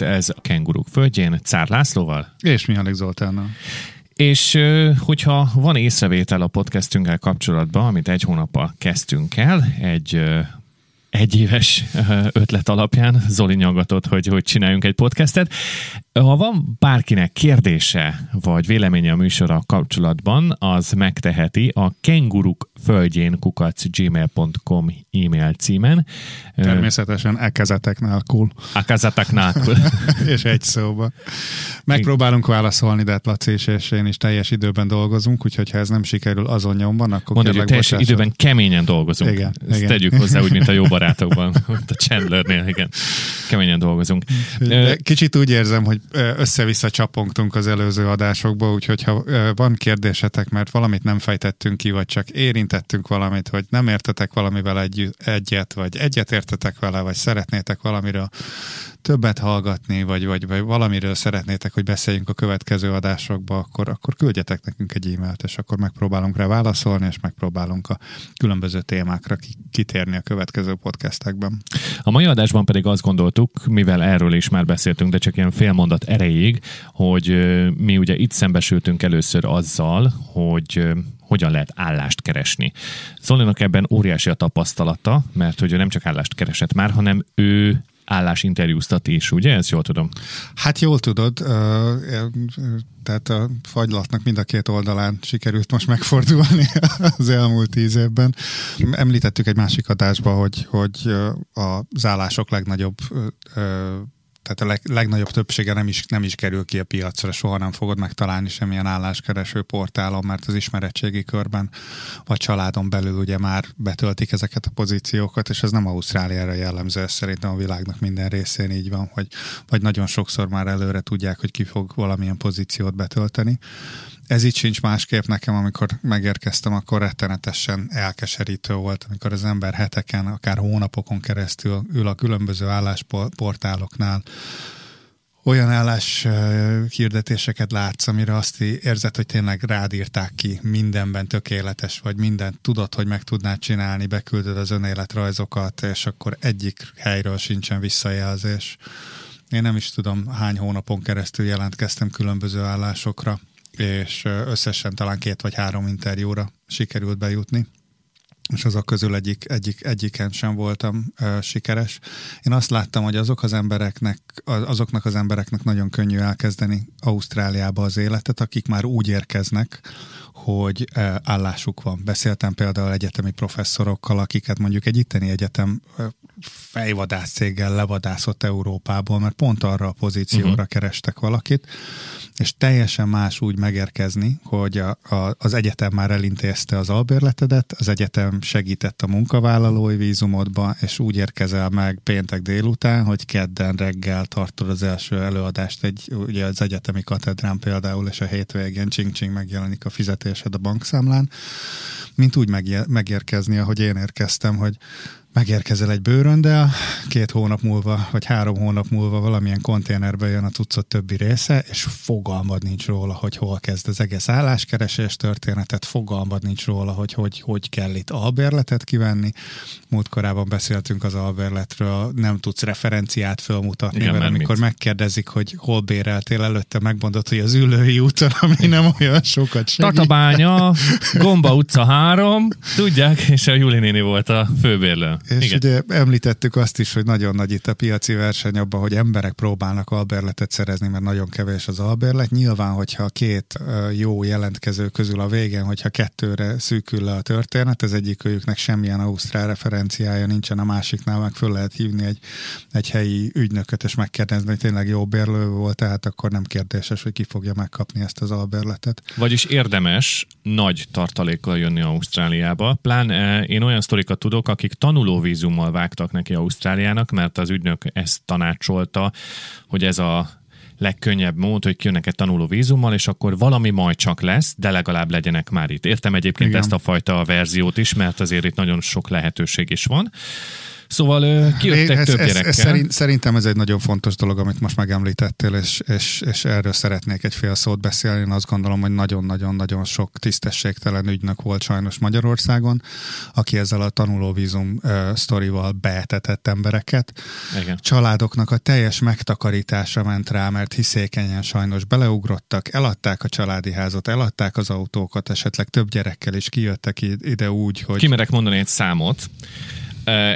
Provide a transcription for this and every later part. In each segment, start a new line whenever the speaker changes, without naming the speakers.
ismét ez a Kenguruk földjén, Cár Lászlóval.
És Mihály Zoltánnal.
És hogyha van észrevétel a podcastünkkel kapcsolatban, amit egy hónappal kezdtünk el, egy egyéves ötlet alapján Zoli nyagatott, hogy, hogy csináljunk egy podcastet. Ha van bárkinek kérdése vagy véleménye a műsorra kapcsolatban, az megteheti a kenguruk földjén kukac gmail.com e-mail címen.
Természetesen ekezeteknál cool.
Ekezeteknál cool.
és egy szóba. Megpróbálunk válaszolni, de Laci és, én is teljes időben dolgozunk, úgyhogy ha ez nem sikerül azon nyomban, akkor
Mondjuk, hogy teljes bocsásod. időben keményen dolgozunk. Igen, Ezt igen. tegyük hozzá, úgy, mint a jó barátokban, a Chandlernél, igen. Keményen dolgozunk.
De kicsit úgy érzem, hogy össze-vissza csapongtunk az előző adásokba, úgyhogy ha van kérdésetek, mert valamit nem fejtettünk ki, vagy csak érintettünk valamit, hogy nem értetek valamivel egy, egyet, vagy egyet értetek vele, vagy szeretnétek valamiről többet hallgatni, vagy, vagy, vagy valamiről szeretnétek, hogy beszéljünk a következő adásokba, akkor, akkor küldjetek nekünk egy e-mailt, és akkor megpróbálunk rá válaszolni, és megpróbálunk a különböző témákra kitérni a következő podcastekben.
A mai adásban pedig azt gondoltuk, mivel erről is már beszéltünk, de csak ilyen fél mondat erejéig, hogy mi ugye itt szembesültünk először azzal, hogy hogyan lehet állást keresni. Zolinak ebben óriási a tapasztalata, mert hogy ő nem csak állást keresett már, hanem ő állásinterjúztat is, ugye? Ezt jól tudom.
Hát jól tudod, tehát a fagylatnak mind a két oldalán sikerült most megfordulni az elmúlt tíz évben. Említettük egy másik adásban, hogy, hogy az állások legnagyobb tehát a leg, legnagyobb többsége nem is, nem is kerül ki a piacra, soha nem fogod megtalálni semmilyen álláskereső portálon, mert az ismeretségi körben vagy családon belül ugye már betöltik ezeket a pozíciókat, és ez nem Ausztráliára jellemző, ez szerintem a világnak minden részén így van, hogy vagy nagyon sokszor már előre tudják, hogy ki fog valamilyen pozíciót betölteni ez így sincs másképp nekem, amikor megérkeztem, akkor rettenetesen elkeserítő volt, amikor az ember heteken, akár hónapokon keresztül ül a különböző állásportáloknál, olyan állás hirdetéseket látsz, amire azt érzed, hogy tényleg rád írták ki, mindenben tökéletes vagy, mindent tudod, hogy meg tudnád csinálni, beküldöd az önéletrajzokat, és akkor egyik helyről sincsen visszajelzés. Én nem is tudom, hány hónapon keresztül jelentkeztem különböző állásokra és összesen talán két vagy három interjúra sikerült bejutni és azok közül egyik, egyik, egyiken sem voltam uh, sikeres. Én azt láttam, hogy azok az embereknek, azoknak az embereknek nagyon könnyű elkezdeni Ausztráliába az életet, akik már úgy érkeznek, hogy uh, állásuk van. Beszéltem például egyetemi professzorokkal, akiket mondjuk egy itteni egyetem uh, fejvadász céggel levadászott Európából, mert pont arra a pozícióra uh-huh. kerestek valakit, és teljesen más úgy megérkezni, hogy a, a, az egyetem már elintézte az albérletedet, az egyetem segített a munkavállalói vízumodba, és úgy érkezel meg péntek délután, hogy kedden reggel tartod az első előadást egy, ugye az egyetemi katedrán például, és a hétvégén csing-csing megjelenik a fizetésed a bankszámlán, mint úgy megérkezni, ahogy én érkeztem, hogy megérkezel egy bőröndel, két hónap múlva, vagy három hónap múlva valamilyen konténerbe jön a cuccot többi része, és fogalmad nincs róla, hogy hol kezd az egész álláskeresés történetet, fogalmad nincs róla, hogy hogy, hogy kell itt albérletet kivenni. Múltkorában beszéltünk az albérletről, nem tudsz referenciát felmutatni, Igen, mert amikor mit. megkérdezik, hogy hol béreltél előtte, megmondod, hogy az ülői úton, ami nem olyan sokat segít.
Tatabánya, Gomba utca 3, tudják, és a Juli néni volt a főbérlő.
És Igen. ugye említettük azt is, hogy nagyon nagy itt a piaci verseny abban, hogy emberek próbálnak albérletet szerezni, mert nagyon kevés az albérlet. Nyilván, hogyha két jó jelentkező közül a végén, hogyha kettőre szűkül le a történet, az egyikőjüknek semmilyen ausztrál referenciája nincsen, a másiknál meg föl lehet hívni egy, egy helyi ügynököt, és megkérdezni, hogy tényleg jó bérlő volt, tehát akkor nem kérdéses, hogy ki fogja megkapni ezt az albérletet.
Vagyis érdemes nagy tartalékkal jönni Ausztráliába. Plán én olyan sztorikat tudok, akik tanuló vízummal vágtak neki Ausztráliának, mert az ügynök ezt tanácsolta, hogy ez a legkönnyebb mód, hogy kijönnek egy tanuló vízummal, és akkor valami majd csak lesz, de legalább legyenek már itt. Értem egyébként Igen. ezt a fajta verziót is, mert azért itt nagyon sok lehetőség is van. Szóval kijöttek ez, több ez, gyerekkel. Ez,
szerint, szerintem ez egy nagyon fontos dolog, amit most megemlítettél, és, és, és erről szeretnék egy fél szót beszélni. Én azt gondolom, hogy nagyon-nagyon-nagyon sok tisztességtelen ügynök volt sajnos Magyarországon, aki ezzel a tanulóvízum uh, sztorival beetetett embereket. Igen. Családoknak a teljes megtakarítása ment rá, mert hiszékenyen sajnos beleugrottak, eladták a családi házat, eladták az autókat, esetleg több gyerekkel is kijöttek ide úgy, hogy...
Kimerek mondani egy számot.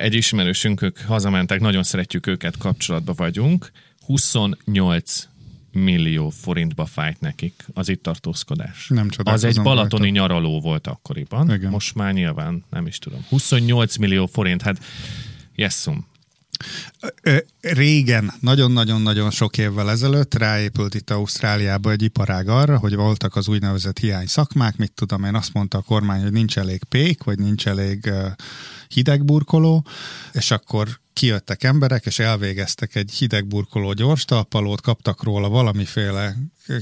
Egy ismerősünk, ők hazamentek, nagyon szeretjük őket, kapcsolatba vagyunk. 28 millió forintba fájt nekik az itt tartózkodás. Nem Az egy balatoni rajta. nyaraló volt akkoriban. Igen. Most már nyilván nem is tudom. 28 millió forint, hát jesszum.
Régen, nagyon-nagyon-nagyon sok évvel ezelőtt ráépült itt Ausztráliába egy iparág arra, hogy voltak az úgynevezett hiány szakmák, mit tudom én, azt mondta a kormány, hogy nincs elég pék, vagy nincs elég hidegburkoló, és akkor kijöttek emberek, és elvégeztek egy hidegburkoló gyors talpalót, kaptak róla valamiféle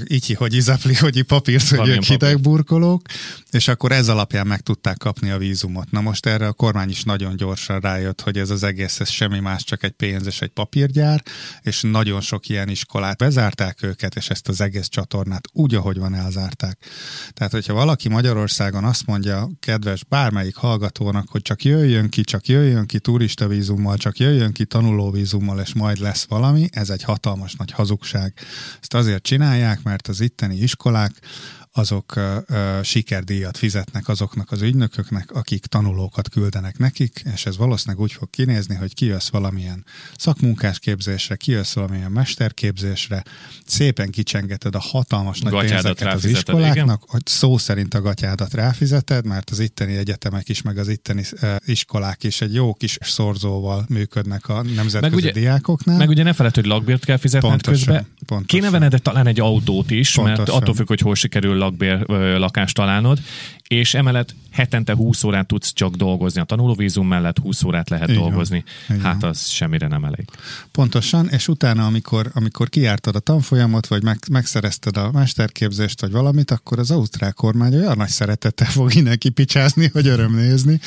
így, hogy izapli, hogy papírt, hogy ők hidegburkolók, és akkor ez alapján meg tudták kapni a vízumot. Na most erre a kormány is nagyon gyorsan rájött, hogy ez az egész, ez semmi más, csak egy pénz és egy papírgyár, és nagyon sok ilyen iskolát bezárták őket, és ezt az egész csatornát úgy, ahogy van, elzárták. Tehát, hogyha valaki Magyarországon azt mondja, kedves bármelyik hallgatónak, hogy csak jöjjön ki, csak jöjjön ki turista vízummal, csak jöjjön ki tanulóvízummal, és majd lesz valami, ez egy hatalmas nagy hazugság. Ezt azért csinálják, mert az itteni iskolák azok sikerdíjat fizetnek azoknak az ügynököknek, akik tanulókat küldenek nekik, és ez valószínűleg úgy fog kinézni, hogy kijössz valamilyen szakmunkásképzésre, kijössz valamilyen mesterképzésre, szépen kicsengeted a hatalmas nagy gatyádat pénzeket az iskoláknak, igen? hogy szó szerint a gatyádat ráfizeted, mert az itteni egyetemek is, meg az itteni iskolák is egy jó kis szorzóval működnek a nemzetközi meg ugye, diákoknál.
Meg ugye ne feled, hogy lakbért kell fizetned pontosan, közben. Pontosan. Kéne venned talán egy autót is, pontosan. mert attól függ, hogy hol sikerül lakbér, lakást találnod, és emellett hetente 20 órát tudsz csak dolgozni. A tanulóvízum mellett 20 órát lehet Igen. dolgozni. Igen. Hát az semmire nem elég.
Pontosan, és utána, amikor, amikor kiártad a tanfolyamot, vagy meg, megszerezted a mesterképzést, vagy valamit, akkor az ausztrál kormány olyan nagy szeretettel fog innen kipicsázni, hogy öröm nézni.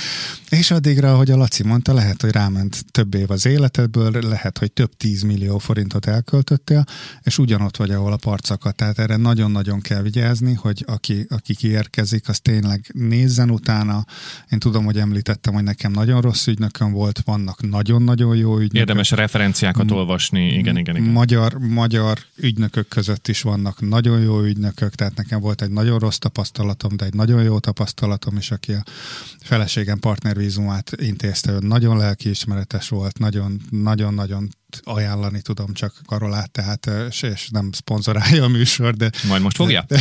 És addigra, ahogy a Laci mondta, lehet, hogy ráment több év az életedből, lehet, hogy több tíz millió forintot elköltöttél, és ugyanott vagy, ahol a parcakat. Tehát erre nagyon-nagyon kell vigyázni, hogy aki, aki kiérkezik, az tényleg nézzen utána. Én tudom, hogy említettem, hogy nekem nagyon rossz ügynökön volt, vannak nagyon-nagyon jó ügynökök.
Érdemes referenciákat olvasni, igen, igen, igen.
Magyar, magyar ügynökök között is vannak nagyon jó ügynökök, tehát nekem volt egy nagyon rossz tapasztalatom, de egy nagyon jó tapasztalatom is, aki a feleségem partnervízumát intézte, ő nagyon lelkiismeretes volt, nagyon, nagyon-nagyon ajánlani tudom csak Karolát, tehát és nem szponzorálja a műsor, de...
Majd most fogja?
De,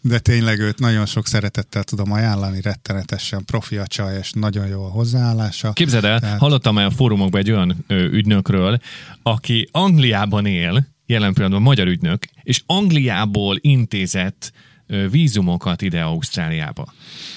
de tényleg őt nagyon sok szeretettel tudom ajánlani, rettenetesen profi a csaj, és nagyon jó a hozzáállása.
Képzeld el, tehát... hallottam már a fórumokban egy olyan ö, ügynökről, aki Angliában él, jelen pillanatban magyar ügynök, és Angliából intézett vízumokat ide Ausztráliába.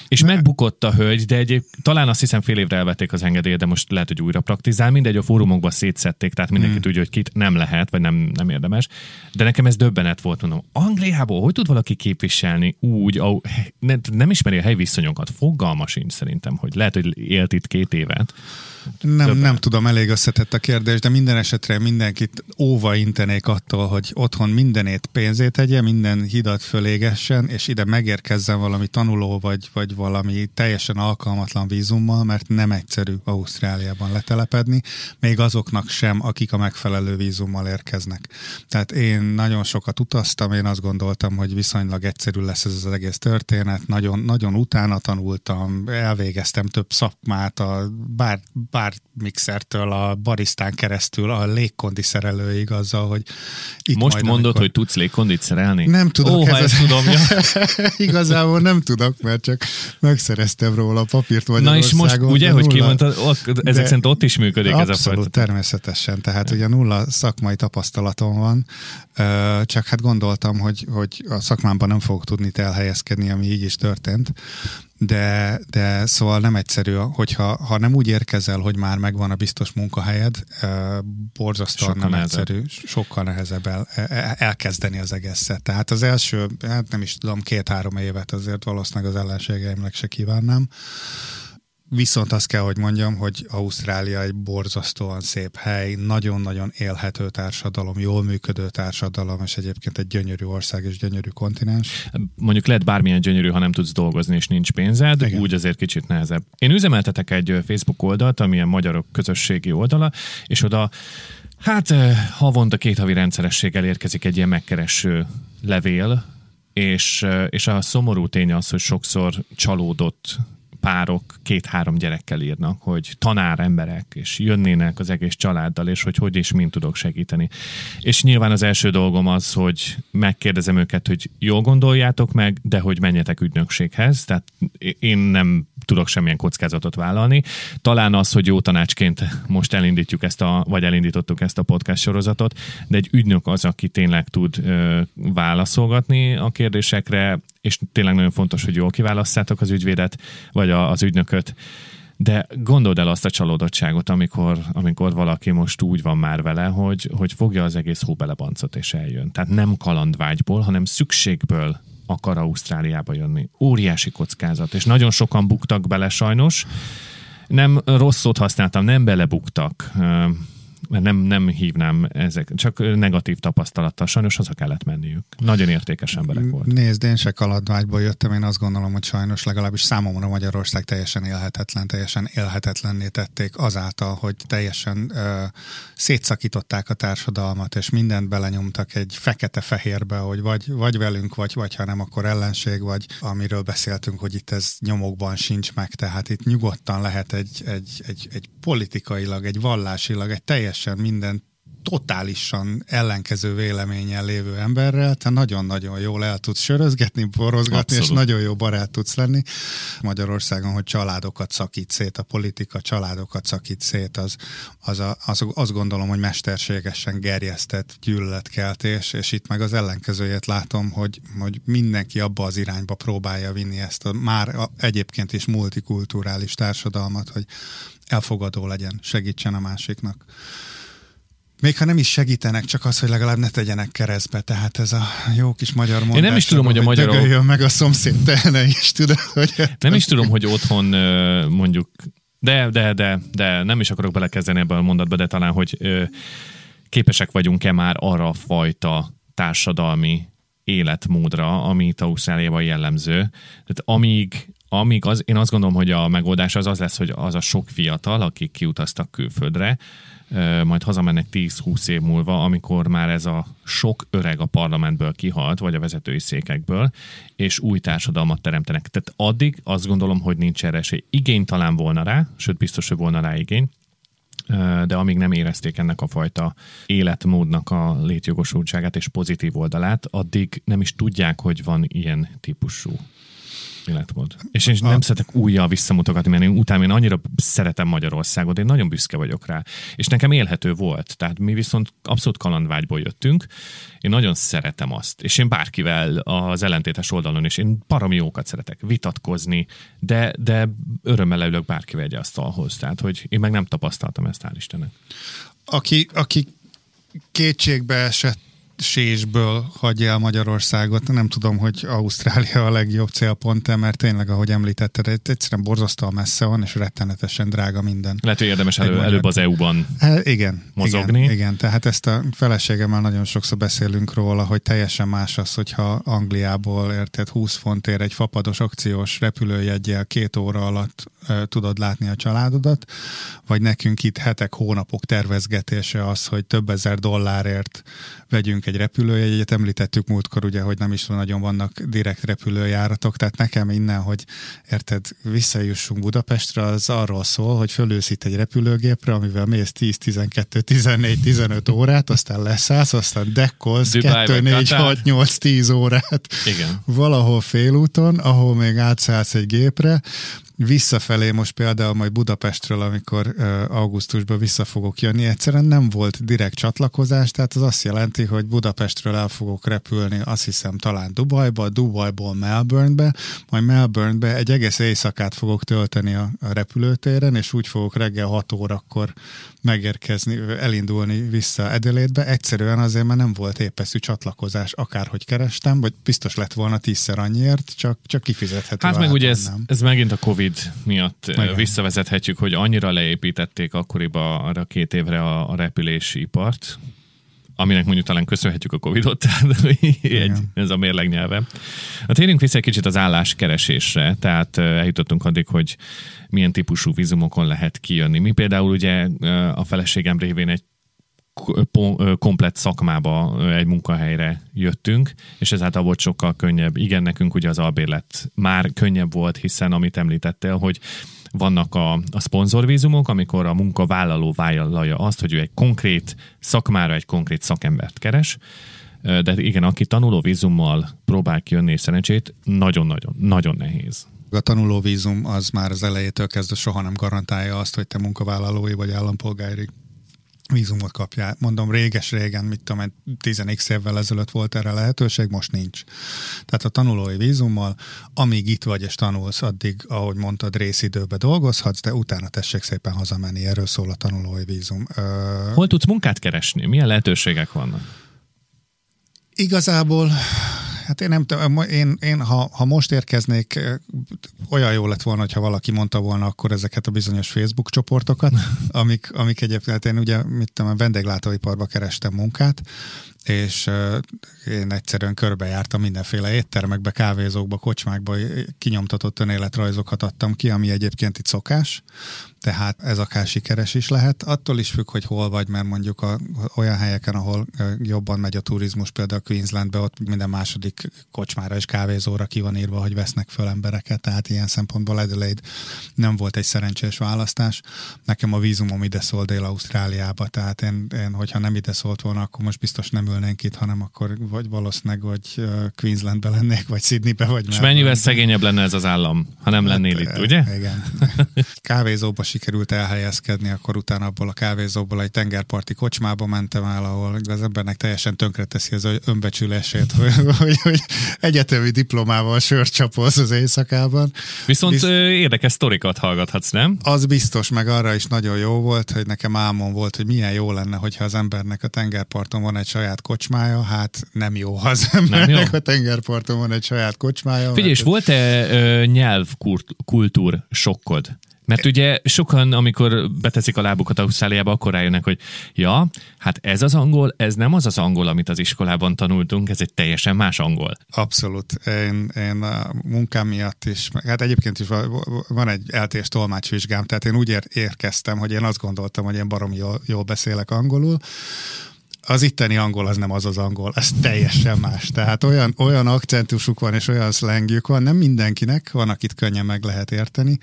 És ne. megbukott a hölgy, de egy, talán azt hiszem fél évre elvették az engedélyt, de most lehet, hogy újra praktizál. Mindegy, a fórumokban szétszették, tehát mindenki hmm. tudja, hogy kit nem lehet, vagy nem, nem érdemes. De nekem ez döbbenet volt, mondom. Angliából hogy tud valaki képviselni úgy, ahol, ne, nem ismeri a helyviszonyokat, fogalma sincs szerintem, hogy lehet, hogy élt itt két évet.
Nem, nem tudom, elég összetett a kérdés, de minden esetre mindenkit óva intenék attól, hogy otthon mindenét pénzét tegye, minden hidat fölégessen, és ide megérkezzen valami tanuló, vagy, vagy valami teljesen alkalmatlan vízummal, mert nem egyszerű Ausztráliában letelepedni, még azoknak sem, akik a megfelelő vízummal érkeznek. Tehát én nagyon sokat utaztam, én azt gondoltam, hogy viszonylag egyszerű lesz ez az egész történet, nagyon, nagyon utána tanultam, elvégeztem több szakmát, a, bár, bár mixertől a barisztán keresztül a légkondi szerelőig azzal, hogy
itt Most majd, mondod, amikor... hogy tudsz légkondit szerelni?
Nem tudok. Ó,
ez ezt tudom, ja.
Igazából nem tudok, mert csak megszereztem róla a papírt Magyarországon.
Na és most ugye, hogy kimondta, ezek szerint ott is működik
abszolút,
ez a fajta.
természetesen. Tehát ugye nulla szakmai tapasztalatom van, csak hát gondoltam, hogy, hogy a szakmámban nem fogok tudni elhelyezkedni, ami így is történt de, de szóval nem egyszerű, hogyha ha nem úgy érkezel, hogy már megvan a biztos munkahelyed, borzasztóan sokkal nem nehezebb. egyszerű, sokkal nehezebb el, e, e, elkezdeni az egészet. Tehát az első, hát nem is tudom, két-három évet azért valószínűleg az ellenségeimnek se kívánnám Viszont azt kell, hogy mondjam, hogy Ausztrália egy borzasztóan szép hely, nagyon-nagyon élhető társadalom, jól működő társadalom, és egyébként egy gyönyörű ország és gyönyörű kontinens.
Mondjuk lehet bármilyen gyönyörű, ha nem tudsz dolgozni és nincs pénzed, Igen. úgy azért kicsit nehezebb. Én üzemeltetek egy Facebook oldalt, amilyen magyarok közösségi oldala, és oda Hát havonta két havi rendszerességgel érkezik egy ilyen megkereső levél, és, és a szomorú tény az, hogy sokszor csalódott párok két-három gyerekkel írnak, hogy tanár emberek, és jönnének az egész családdal, és hogy hogy és mint tudok segíteni. És nyilván az első dolgom az, hogy megkérdezem őket, hogy jól gondoljátok meg, de hogy menjetek ügynökséghez, tehát én nem tudok semmilyen kockázatot vállalni. Talán az, hogy jó tanácsként most elindítjuk ezt a, vagy elindítottuk ezt a podcast sorozatot, de egy ügynök az, aki tényleg tud ö, válaszolgatni a kérdésekre, és tényleg nagyon fontos, hogy jól kiválasztátok az ügyvédet, vagy a, az ügynököt, de gondold el azt a csalódottságot, amikor, amikor valaki most úgy van már vele, hogy, hogy fogja az egész hóbelebancot és eljön. Tehát nem kalandvágyból, hanem szükségből akar Ausztráliába jönni. Óriási kockázat, és nagyon sokan buktak bele sajnos. Nem rossz használtam, nem belebuktak mert nem, nem hívnám ezek, csak negatív tapasztalattal. Sajnos haza kellett menniük. Nagyon értékes emberek volt.
Nézd, én se kaladvágyból jöttem, én azt gondolom, hogy sajnos legalábbis számomra Magyarország teljesen élhetetlen, teljesen élhetetlenné tették azáltal, hogy teljesen ö, szétszakították a társadalmat, és mindent belenyomtak egy fekete-fehérbe, hogy vagy, vagy velünk, vagy, vagy ha nem, akkor ellenség, vagy amiről beszéltünk, hogy itt ez nyomokban sincs meg, tehát itt nyugodtan lehet egy, egy, egy, egy politikailag, egy vallásilag, egy teljes teljesen minden totálisan ellenkező véleményen lévő emberrel, te nagyon-nagyon jól el tudsz sörözgetni, borozgatni, Abszolút. és nagyon jó barát tudsz lenni. Magyarországon, hogy családokat szakít szét, a politika családokat szakít szét, az, az, a, az azt gondolom, hogy mesterségesen gerjesztett gyűlöletkeltés, és itt meg az ellenkezőjét látom, hogy, hogy mindenki abba az irányba próbálja vinni ezt a már a, egyébként is multikulturális társadalmat, hogy elfogadó legyen, segítsen a másiknak. Még ha nem is segítenek, csak az, hogy legalább ne tegyenek keresztbe. Tehát ez a jó kis magyar mondás.
Én nem is tudom, hogy a magyarok...
meg a szomszéd te is, tudod, hogy...
Nem is tudom, hogy otthon mondjuk... De, de, de, de nem is akarok belekezdeni ebbe a mondatba, de talán, hogy képesek vagyunk-e már arra a fajta társadalmi életmódra, ami itt Ausztráliában jellemző. Tehát amíg, amíg az, én azt gondolom, hogy a megoldás az az lesz, hogy az a sok fiatal, akik kiutaztak külföldre, majd hazamennek 10-20 év múlva, amikor már ez a sok öreg a parlamentből kihalt, vagy a vezetői székekből, és új társadalmat teremtenek. Tehát addig azt gondolom, hogy nincs erre esély. Igény talán volna rá, sőt biztos, hogy volna rá igény, de amíg nem érezték ennek a fajta életmódnak a létjogosultságát és pozitív oldalát, addig nem is tudják, hogy van ilyen típusú életmód. És én nem szeretek újjal visszamutogatni, mert én utána én annyira szeretem Magyarországot, én nagyon büszke vagyok rá. És nekem élhető volt. Tehát mi viszont abszolút kalandvágyból jöttünk. Én nagyon szeretem azt. És én bárkivel az ellentétes oldalon is, én baromi jókat szeretek vitatkozni, de, de örömmel leülök bárkivel egy asztalhoz. Tehát, hogy én meg nem tapasztaltam ezt, hál' Istennek.
Aki, aki kétségbe esett sésből hagyja el Magyarországot. Nem tudom, hogy Ausztrália a legjobb célpont mert tényleg, ahogy említetted, egyszerűen borzasztóan messze van, és rettenetesen drága minden.
Lehet, hogy érdemes elő, előbb az EU-ban
hát, igen,
mozogni.
Igen, igen, tehát ezt a feleségemmel nagyon sokszor beszélünk róla, hogy teljesen más az, hogyha Angliából érted 20 fontért egy fapados akciós repülőjegyel két óra alatt e, tudod látni a családodat, vagy nekünk itt hetek, hónapok tervezgetése az, hogy több ezer dollárért vegyünk egy repülőjegyet. Említettük múltkor ugye, hogy nem is nagyon vannak direkt repülőjáratok, tehát nekem innen, hogy érted, visszajussunk Budapestre, az arról szól, hogy fölősz itt egy repülőgépre, amivel mész 10, 12, 14, 15 órát, aztán leszállsz, aztán dekkolsz 2, 4, 6, 8, 10 órát
Igen.
valahol félúton, ahol még átszállsz egy gépre, Visszafelé most például majd Budapestről, amikor augusztusban vissza fogok jönni, egyszerűen nem volt direkt csatlakozás, tehát az azt jelenti, hogy Budapestről el fogok repülni, azt hiszem talán Dubajba, Dubajból Melbournebe, majd Melbournebe egy egész éjszakát fogok tölteni a, a repülőtéren, és úgy fogok reggel 6 órakor megérkezni, elindulni vissza Edelétbe. Egyszerűen azért, mert nem volt épeszű csatlakozás, akárhogy kerestem, vagy biztos lett volna tízszer annyiért, csak, csak kifizethető.
Hát meg ugye ez, ez megint a Covid miatt Igen. visszavezethetjük, hogy annyira leépítették akkoriban arra két évre a, a repülési ipart, aminek mondjuk talán köszönhetjük a Covid-ot, tehát egy, ez a mérleg nyelve. Hát térjünk vissza egy kicsit az álláskeresésre, tehát eljutottunk addig, hogy milyen típusú vízumokon lehet kijönni. Mi például ugye a feleségem révén egy komplet szakmába egy munkahelyre jöttünk, és ezáltal volt sokkal könnyebb. Igen, nekünk ugye az albérlet már könnyebb volt, hiszen amit említettél, hogy vannak a, a szponzorvízumok, amikor a munkavállaló vállalja azt, hogy ő egy konkrét szakmára egy konkrét szakembert keres, de igen, aki tanuló vízummal próbál kijönni és szerencsét, nagyon-nagyon, nagyon nehéz.
A tanulóvízum az már az elejétől kezdve soha nem garantálja azt, hogy te munkavállalói vagy állampolgári vízumot kapjál. Mondom, réges-régen, mit tudom, 10 évvel ezelőtt volt erre lehetőség, most nincs. Tehát a tanulói vízummal, amíg itt vagy és tanulsz, addig, ahogy mondtad, részidőbe dolgozhatsz, de utána tessék szépen hazamenni, erről szól a tanulói vízum.
Hol tudsz munkát keresni? Milyen lehetőségek vannak?
Igazából Hát én nem tudom, én, én ha, ha most érkeznék, olyan jó lett volna, ha valaki mondta volna akkor ezeket a bizonyos Facebook csoportokat, amik, amik egyébként én ugye, mit tudom, a vendéglátóiparba kerestem munkát, és én egyszerűen körbejártam mindenféle éttermekbe, kávézókba, kocsmákba, kinyomtatott önéletrajzokat adtam ki, ami egyébként itt szokás, tehát ez akár sikeres is lehet. Attól is függ, hogy hol vagy, mert mondjuk a, olyan helyeken, ahol jobban megy a turizmus, például Queenslandbe, ott minden második kocsmára és kávézóra ki van írva, hogy vesznek föl embereket, tehát ilyen szempontból Adelaide nem volt egy szerencsés választás. Nekem a vízumom ide szól Dél-Ausztráliába, tehát én, én, hogyha nem ide szólt volna, akkor most biztos nem ülnénk itt, hanem akkor vagy valószínűleg, vagy Queenslandbe lennék, vagy Sydneybe, vagy
És mennyivel szegényebb lenne ez az állam, ha nem hát, lennél itt, ugye?
Igen. Kávézóba sikerült elhelyezkedni, akkor utána abból a kávézóból egy tengerparti kocsmába mentem el, ahol az embernek teljesen tönkreteszi az önbecsülését, hogy, hogy, hogy egyetemi diplomával sört csapolsz az éjszakában.
Viszont Bizt... érdekes sztorikat hallgathatsz, nem?
Az biztos, meg arra is nagyon jó volt, hogy nekem álmom volt, hogy milyen jó lenne, hogyha az embernek a tengerparton van egy saját kocsmája, hát nem jó, ha az embernek a tengerparton van egy saját kocsmája.
Figyelj, és volt-e nyelvkultúr sokkod? Mert ugye sokan, amikor beteszik a lábukat Ausztráliába, akkor rájönnek, hogy ja, hát ez az angol, ez nem az az angol, amit az iskolában tanultunk, ez egy teljesen más angol.
Abszolút. Én, én a munkám miatt is, hát egyébként is van egy eltés tolmácsvizsgám, tehát én úgy ér, érkeztem, hogy én azt gondoltam, hogy én barom jól, jól beszélek angolul, az itteni angol az nem az az angol, ez teljesen más. Tehát olyan, olyan akcentusuk van, és olyan szlengjük van, nem mindenkinek, van, akit könnyen meg lehet érteni,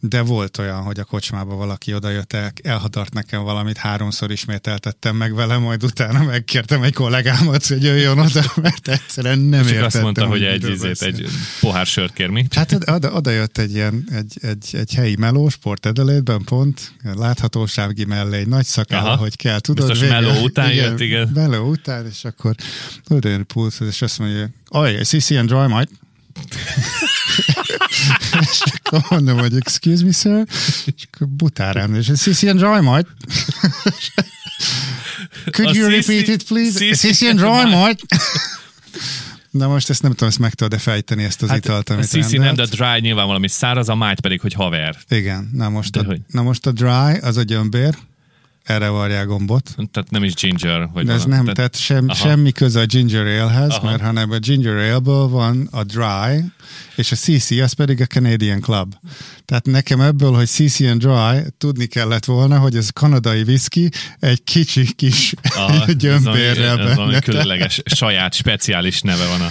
de volt olyan, hogy a kocsmába valaki odajött, el, elhatart nekem valamit, háromszor ismételtettem meg vele, majd utána megkértem egy kollégámat, hogy jöjjön oda, mert egyszerűen nem Csak értettem.
azt mondta, hogy egy, izét, egy pohár sört kér mi?
Hát oda, oda jött egy ilyen, egy, egy, egy helyi meló, sport edelétben pont, láthatósági mellé, egy nagy szakáll, hogy kell, tudod.
Biztos meló után igen, jött, igen.
Meló után, és akkor oda jön pulszhoz, és azt mondja, oh, CC and dry, mate. és akkor mondom, hogy excuse me, sir, és akkor butárám, és CC and dry, mate. Could a you repeat it, please? CC and dry, mate. Na most ezt nem tudom, ezt meg tudod-e fejteni, ezt az hát italt, amit
A CC nem, de a dry nyilván valami száraz, a might pedig, hogy haver.
Igen, na most, a, na most a dry, az a gyömbér, erre varják gombot.
Tehát nem is ginger. Vagy
De ez nem, tehát, tehát sem, semmi köze a ginger alehez, aha. mert hanem a ginger ale van a dry, és a CC az pedig a Canadian Club. Tehát nekem ebből, hogy CC and Dry, tudni kellett volna, hogy ez kanadai whisky egy kicsi kis Aha, gyömbérrel
ez valami, ez különleges, saját, speciális neve van a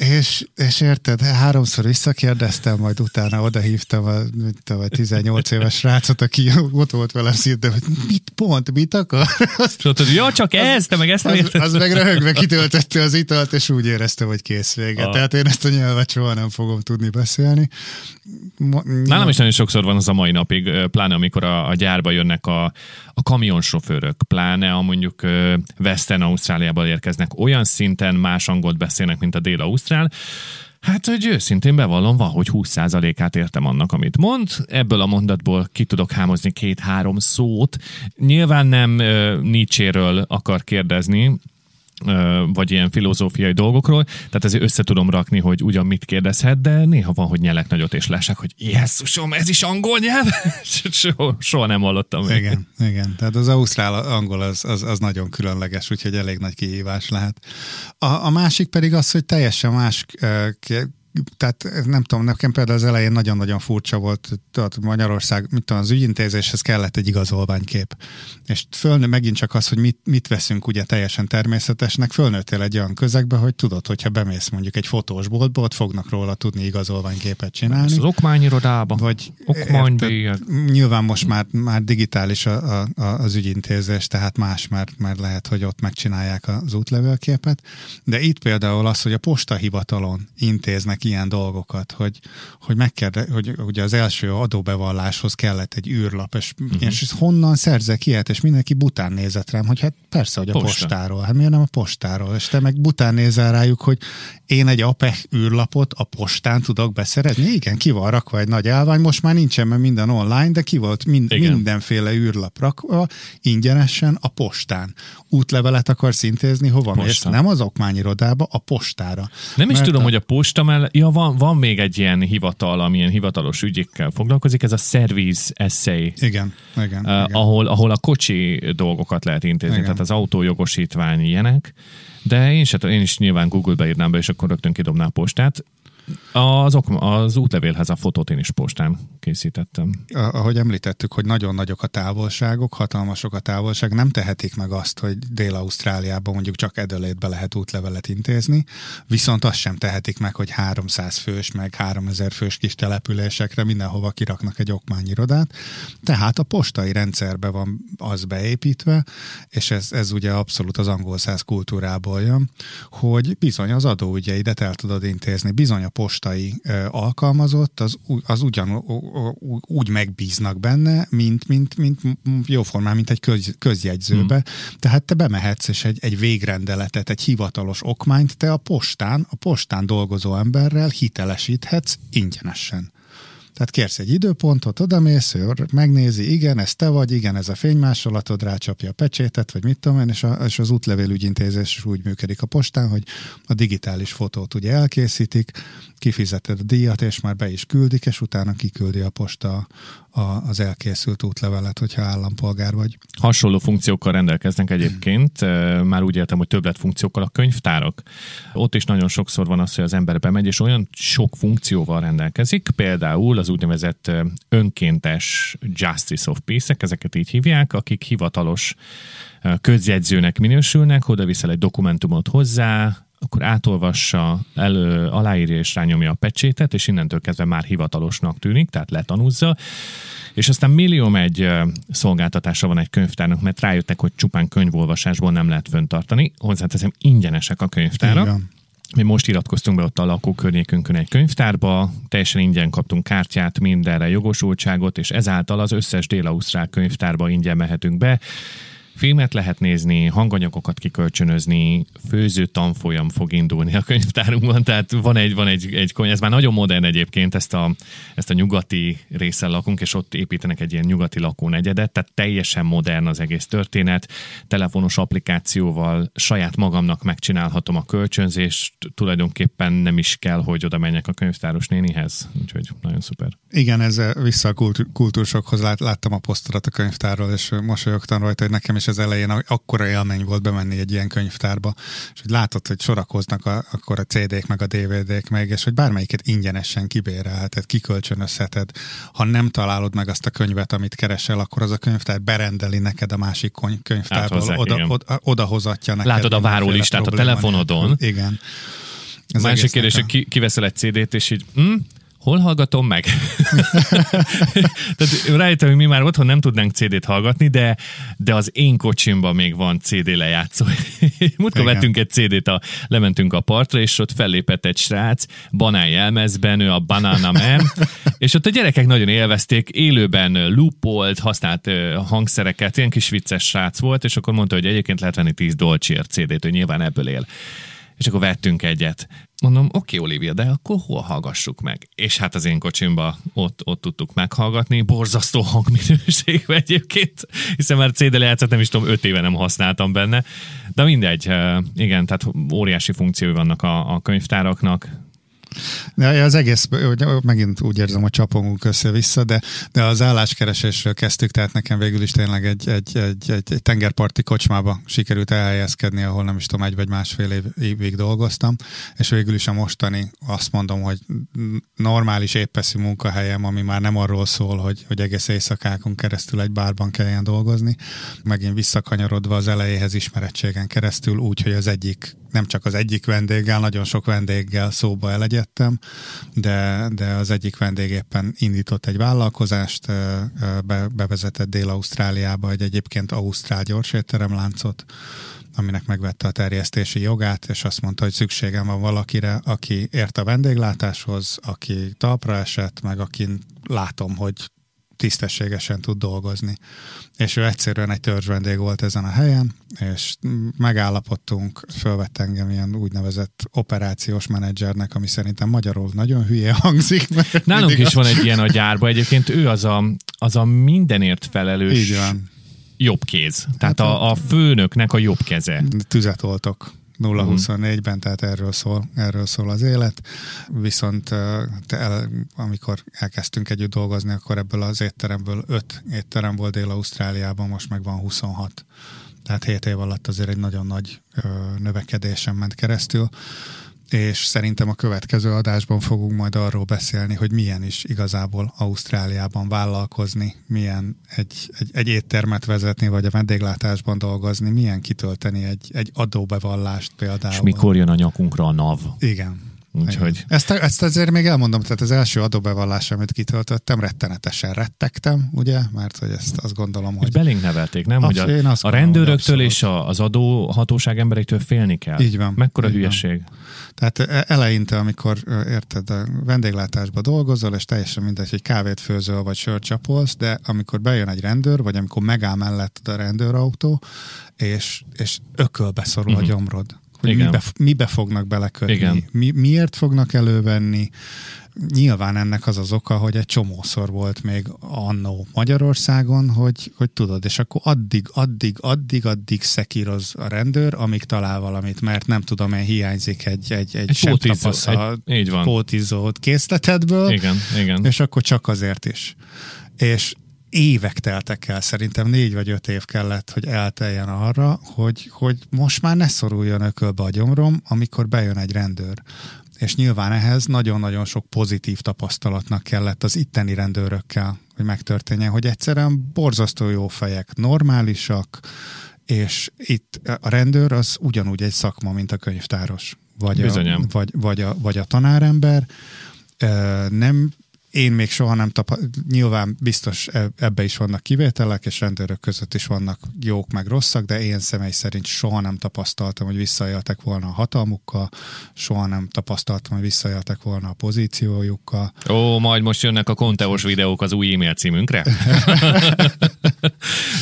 és, és érted, háromszor visszakérdeztem, majd utána odahívtam a, a 18 éves srácot, aki ott volt velem szinte, hogy mit pont, mit akar?
Azt, mondtad, ja, csak ez, te meg ezt nem.
Az, az meg röhögve kitöltötte az italt, és úgy érezte, hogy kész vége. A... Tehát én ezt a nyelvet soha nem fogom tudni beszélni.
Ma, Nálam is nagyon sokszor van az a mai napig, pláne amikor a, a gyárba jönnek a, a kamionsofőrök, pláne a mondjuk Western Ausztráliából érkeznek, olyan szinten más angolt beszélnek, mint a dél-ausztrál, Hát, hogy őszintén bevallom, van, hogy 20%-át értem annak, amit mond. Ebből a mondatból ki tudok hámozni két-három szót. Nyilván nem uh, Nietzséről akar kérdezni, vagy ilyen filozófiai dolgokról, tehát ezért össze tudom rakni, hogy ugyan mit kérdezhet, de néha van, hogy nyelek nagyot és lásák, hogy Jézusom, ez is angol nyelv? soha, soha nem hallottam.
Még. Igen, igen. Tehát az ausztrál angol az, az, az nagyon különleges, úgyhogy elég nagy kihívás lehet. A, a másik pedig az, hogy teljesen más tehát nem tudom, nekem például az elején nagyon-nagyon furcsa volt, tehát Magyarország, mit tudom, az ügyintézéshez kellett egy igazolványkép. És fölnő megint csak az, hogy mit, mit veszünk ugye teljesen természetesnek, fölnőttél egy olyan közegbe, hogy tudod, hogyha bemész mondjuk egy boltba, ott fognak róla tudni igazolványképet csinálni.
Az okmányirodába, vagy okmánybélyeg.
Nyilván most már, már digitális a, a, az ügyintézés, tehát más, mert, mert lehet, hogy ott megcsinálják az útlevélképet. De itt például az, hogy a postahivatalon intéznek ilyen dolgokat, hogy, hogy megkérde, hogy ugye az első adóbevalláshoz kellett egy űrlap, és, uh-huh. és honnan szerzek ilyet, és mindenki bután nézett rám, hogy hát persze, hogy a Posta. postáról, hát miért nem a postáról, és te meg bután nézel rájuk, hogy én egy APEC űrlapot a postán tudok beszerezni? Igen, ki van rakva egy nagy állvány, most már nincsen, mert minden online, de ki volt mind, mindenféle űrlap rakva ingyenesen a postán. Útlevelet akarsz intézni, hova mész? Nem az okmányirodába, a postára.
Nem is tudom, a... hogy a posta mellett, ja, van, van még egy ilyen hivatal, amilyen hivatalos ügyekkel foglalkozik, ez a Service Essay.
Igen, igen, uh, igen.
Ahol, ahol a kocsi dolgokat lehet intézni, igen. tehát az autójogosítvány ilyenek. De én, se, én is nyilván Google-be írnám be, és akkor rögtön kidobná a postát. Az, az útlevélhez a fotót én is postán készítettem.
Ahogy említettük, hogy nagyon nagyok a távolságok, hatalmasok a távolság, nem tehetik meg azt, hogy Dél-Ausztráliában mondjuk csak Edelétbe lehet útlevelet intézni, viszont azt sem tehetik meg, hogy 300 fős, meg 3000 fős kis településekre mindenhova kiraknak egy okmányirodát. Tehát a postai rendszerbe van az beépítve, és ez, ez ugye abszolút az angol száz kultúrából jön, hogy bizony az adóügyeidet el tudod intézni, bizony a postai alkalmazott, az, az ugyan úgy megbíznak benne, mint, mint, mint jóformán, mint egy köz, közjegyzőbe. Hmm. Tehát te bemehetsz, és egy, egy végrendeletet, egy hivatalos okmányt te a postán, a postán dolgozó emberrel hitelesíthetsz ingyenesen. Tehát kérsz egy időpontot, odamész, ő megnézi, igen, ez te vagy, igen, ez a fénymásolatod, rácsapja a pecsétet, vagy mit tudom én, és, a, és az útlevél ügyintézés úgy működik a postán, hogy a digitális fotót ugye elkészítik, kifizeted a díjat, és már be is küldik, és utána kiküldi a posta a, az elkészült útlevelet, hogyha állampolgár vagy.
Hasonló funkciókkal rendelkeznek egyébként, már úgy értem, hogy többlet funkciókkal a könyvtárak. Ott is nagyon sokszor van az, hogy az ember bemegy, és olyan sok funkcióval rendelkezik, például az úgynevezett önkéntes Justice of Peace-ek, ezeket így hívják, akik hivatalos közjegyzőnek minősülnek, oda viszel egy dokumentumot hozzá, akkor átolvassa, elő, aláírja és rányomja a pecsétet, és innentől kezdve már hivatalosnak tűnik, tehát letanúzza. És aztán millió egy szolgáltatása van egy könyvtárnak, mert rájöttek, hogy csupán könyvolvasásból nem lehet föntartani. Hozzáteszem, ingyenesek a könyvtárak. Igen. Mi most iratkoztunk be ott a lakókörnyékünkön egy könyvtárba, teljesen ingyen kaptunk kártyát, mindenre jogosultságot, és ezáltal az összes dél-ausztrál könyvtárba ingyen mehetünk be Filmet lehet nézni, hanganyagokat kikölcsönözni, főző tanfolyam fog indulni a könyvtárunkban, tehát van egy, van egy, egy könyv, ez már nagyon modern egyébként, ezt a, ezt a nyugati részen lakunk, és ott építenek egy ilyen nyugati lakónegyedet, tehát teljesen modern az egész történet, telefonos applikációval saját magamnak megcsinálhatom a kölcsönzést, tulajdonképpen nem is kell, hogy oda menjek a könyvtáros nénihez, úgyhogy nagyon szuper.
Igen, ez vissza a kultúrsokhoz lát, láttam a posztorat a könyvtárról, és mosolyogtam rajta, hogy nekem is az elején akkora élmény volt bemenni egy ilyen könyvtárba, és hogy látod, hogy sorakoznak a, akkor a CD-k meg a DVD-k meg, és hogy bármelyiket ingyenesen kibérelheted, kikölcsönözheted. Ha nem találod meg azt a könyvet, amit keresel, akkor az a könyvtár berendeli neked a másik könyvtárból, hát oda, oda, oda hozatja neked.
Látod a várólistát a telefonodon.
Igen.
Ez Másik kérdés, hogy ki, kiveszel egy CD-t, és így, hm, hol hallgatom meg? Tehát rájöttem, hogy mi már otthon nem tudnánk CD-t hallgatni, de, de az én kocsimban még van CD lejátszó. Múltkor vettünk egy CD-t, a, lementünk a partra, és ott fellépett egy srác, banán jelmezben, ő a Banana Man, és ott a gyerekek nagyon élvezték, élőben loopolt, használt hangszereket, ilyen kis vicces srác volt, és akkor mondta, hogy egyébként lehet venni 10 dolcsért CD-t, hogy nyilván ebből él és akkor vettünk egyet. Mondom, oké, okay, Olivia, de akkor hol hallgassuk meg? És hát az én kocsimba ott, ott tudtuk meghallgatni. Borzasztó hangminőség egyébként, hiszen már CD lejátszat nem is tudom, öt éve nem használtam benne. De mindegy, igen, tehát óriási funkciói vannak a, a könyvtáraknak,
de az egész, megint úgy érzem, hogy csapongunk össze-vissza, de, de az álláskeresésről kezdtük, tehát nekem végül is tényleg egy, egy, egy, egy, egy tengerparti kocsmába sikerült elhelyezkedni, ahol nem is tudom, egy vagy másfél év, évig dolgoztam, és végül is a mostani azt mondom, hogy normális éppeszű munkahelyem, ami már nem arról szól, hogy, hogy egész éjszakákon keresztül egy bárban kelljen dolgozni, megint visszakanyarodva az elejéhez ismerettségen keresztül, úgy, hogy az egyik nem csak az egyik vendéggel, nagyon sok vendéggel szóba elegyedtem, de, de az egyik vendég éppen indított egy vállalkozást, be, bevezetett Dél-Ausztráliába egy egyébként Ausztrál gyorsétteremláncot, aminek megvette a terjesztési jogát, és azt mondta, hogy szükségem van valakire, aki ért a vendéglátáshoz, aki talpra esett, meg akin látom, hogy tisztességesen tud dolgozni. És ő egyszerűen egy törzsvendég volt ezen a helyen, és megállapodtunk, fölvett engem ilyen úgynevezett operációs menedzsernek, ami szerintem magyarul nagyon hülye hangzik.
Nálunk is az... van egy ilyen a gyárba, egyébként ő az a, az a mindenért felelős Így van. jobb kéz. Tehát hát a, a főnöknek a jobb keze.
Tüzet voltok 0-24-ben, tehát erről szól, erről szól az élet. Viszont te el, amikor elkezdtünk együtt dolgozni, akkor ebből az étteremből 5 étterem volt Dél-Ausztráliában, most meg van 26. Tehát 7 év alatt azért egy nagyon nagy növekedésen ment keresztül és szerintem a következő adásban fogunk majd arról beszélni, hogy milyen is igazából Ausztráliában vállalkozni, milyen egy, egy, egy éttermet vezetni, vagy a vendéglátásban dolgozni, milyen kitölteni egy, egy adóbevallást például.
És mikor jön a nyakunkra a NAV.
Igen.
Úgyhogy...
Ezt, ezt azért még elmondom, tehát az első adóbevallás, amit kitöltöttem, rettenetesen rettegtem, ugye, mert hogy ezt azt gondolom, hogy... És
belénk nevelték, nem? Hogy a, a rendőröktől és a, az adóhatóság emberektől félni kell.
Így van.
Mekkora
így
hülyeség. Van.
Tehát e, eleinte, amikor érted, a vendéglátásba dolgozol, és teljesen mindegy, hogy kávét főzöl, vagy sört csapolsz, de amikor bejön egy rendőr, vagy amikor megáll mellett a rendőrautó, és, és ökölbe szorul uh-huh. a mhm. gyomrod hogy Igen. mibe, mibe fognak belekötni, Igen. Mi, miért fognak elővenni. Nyilván ennek az az oka, hogy egy csomószor volt még annó Magyarországon, hogy, hogy tudod, és akkor addig, addig, addig, addig szekíroz a rendőr, amíg talál valamit, mert nem tudom, én hiányzik egy, egy, egy, egy pótizó, egy, pótizót készletedből,
igen, igen.
és akkor csak azért is. És évek teltek el, szerintem négy vagy öt év kellett, hogy elteljen arra, hogy, hogy most már ne szoruljon ökölbe a gyomrom, amikor bejön egy rendőr. És nyilván ehhez nagyon-nagyon sok pozitív tapasztalatnak kellett az itteni rendőrökkel, hogy megtörténjen, hogy egyszerűen borzasztó jó fejek, normálisak, és itt a rendőr az ugyanúgy egy szakma, mint a könyvtáros, vagy, a, vagy, vagy, a, vagy a tanárember, nem én még soha nem tapasztaltam, nyilván biztos e- ebbe is vannak kivételek, és rendőrök között is vannak jók meg rosszak, de én személy szerint soha nem tapasztaltam, hogy visszaéltek volna a hatalmukkal, soha nem tapasztaltam, hogy visszaéltek volna a pozíciójukkal.
Ó, majd most jönnek a konteós videók az új e-mail címünkre.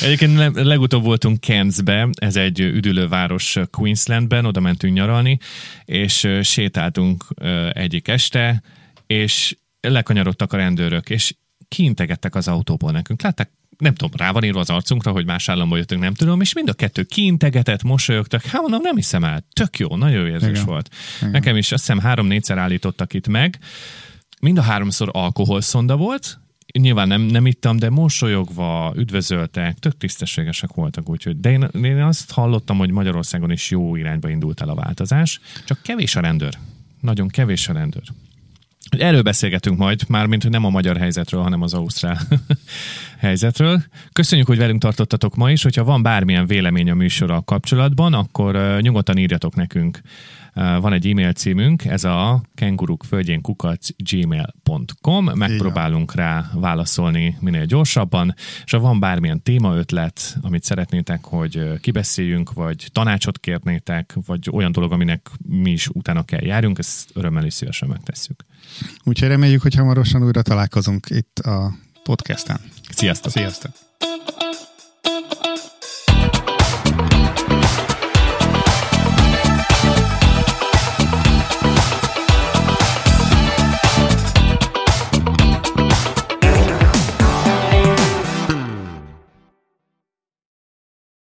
Egyébként legutóbb voltunk Cairnsbe, ez egy üdülőváros Queenslandben, oda mentünk nyaralni, és sétáltunk egyik este, és lekanyarodtak a rendőrök, és kiintegettek az autóból nekünk. Látták, nem tudom, rá van írva az arcunkra, hogy más államból jöttünk, nem tudom, és mind a kettő kiintegetett, mosolyogtak. Hát mondom, nem hiszem el, tök jó, nagyon érzés Igen. volt. Igen. Nekem is azt hiszem három-négyszer állítottak itt meg. Mind a háromszor alkoholszonda volt, nyilván nem, nem ittam, de mosolyogva, üdvözöltek, tök tisztességesek voltak, úgyhogy. De én, én azt hallottam, hogy Magyarországon is jó irányba indult el a változás, csak kevés a rendőr. Nagyon kevés a rendőr. Erről beszélgetünk majd, mármint, hogy nem a magyar helyzetről, hanem az ausztrál helyzetről. Köszönjük, hogy velünk tartottatok ma is. Hogyha van bármilyen vélemény a műsorral kapcsolatban, akkor nyugodtan írjatok nekünk. Van egy e-mail címünk, ez a kengurukföldjénkukac gmail.com. Megpróbálunk rá válaszolni minél gyorsabban, és ha van bármilyen témaötlet, amit szeretnétek, hogy kibeszéljünk, vagy tanácsot kérnétek, vagy olyan dolog, aminek mi is utána kell járjunk, ezt örömmel is szívesen megtesszük.
Úgyhogy reméljük, hogy hamarosan újra találkozunk itt a podcasten.
Sziasztok!
Sziasztok!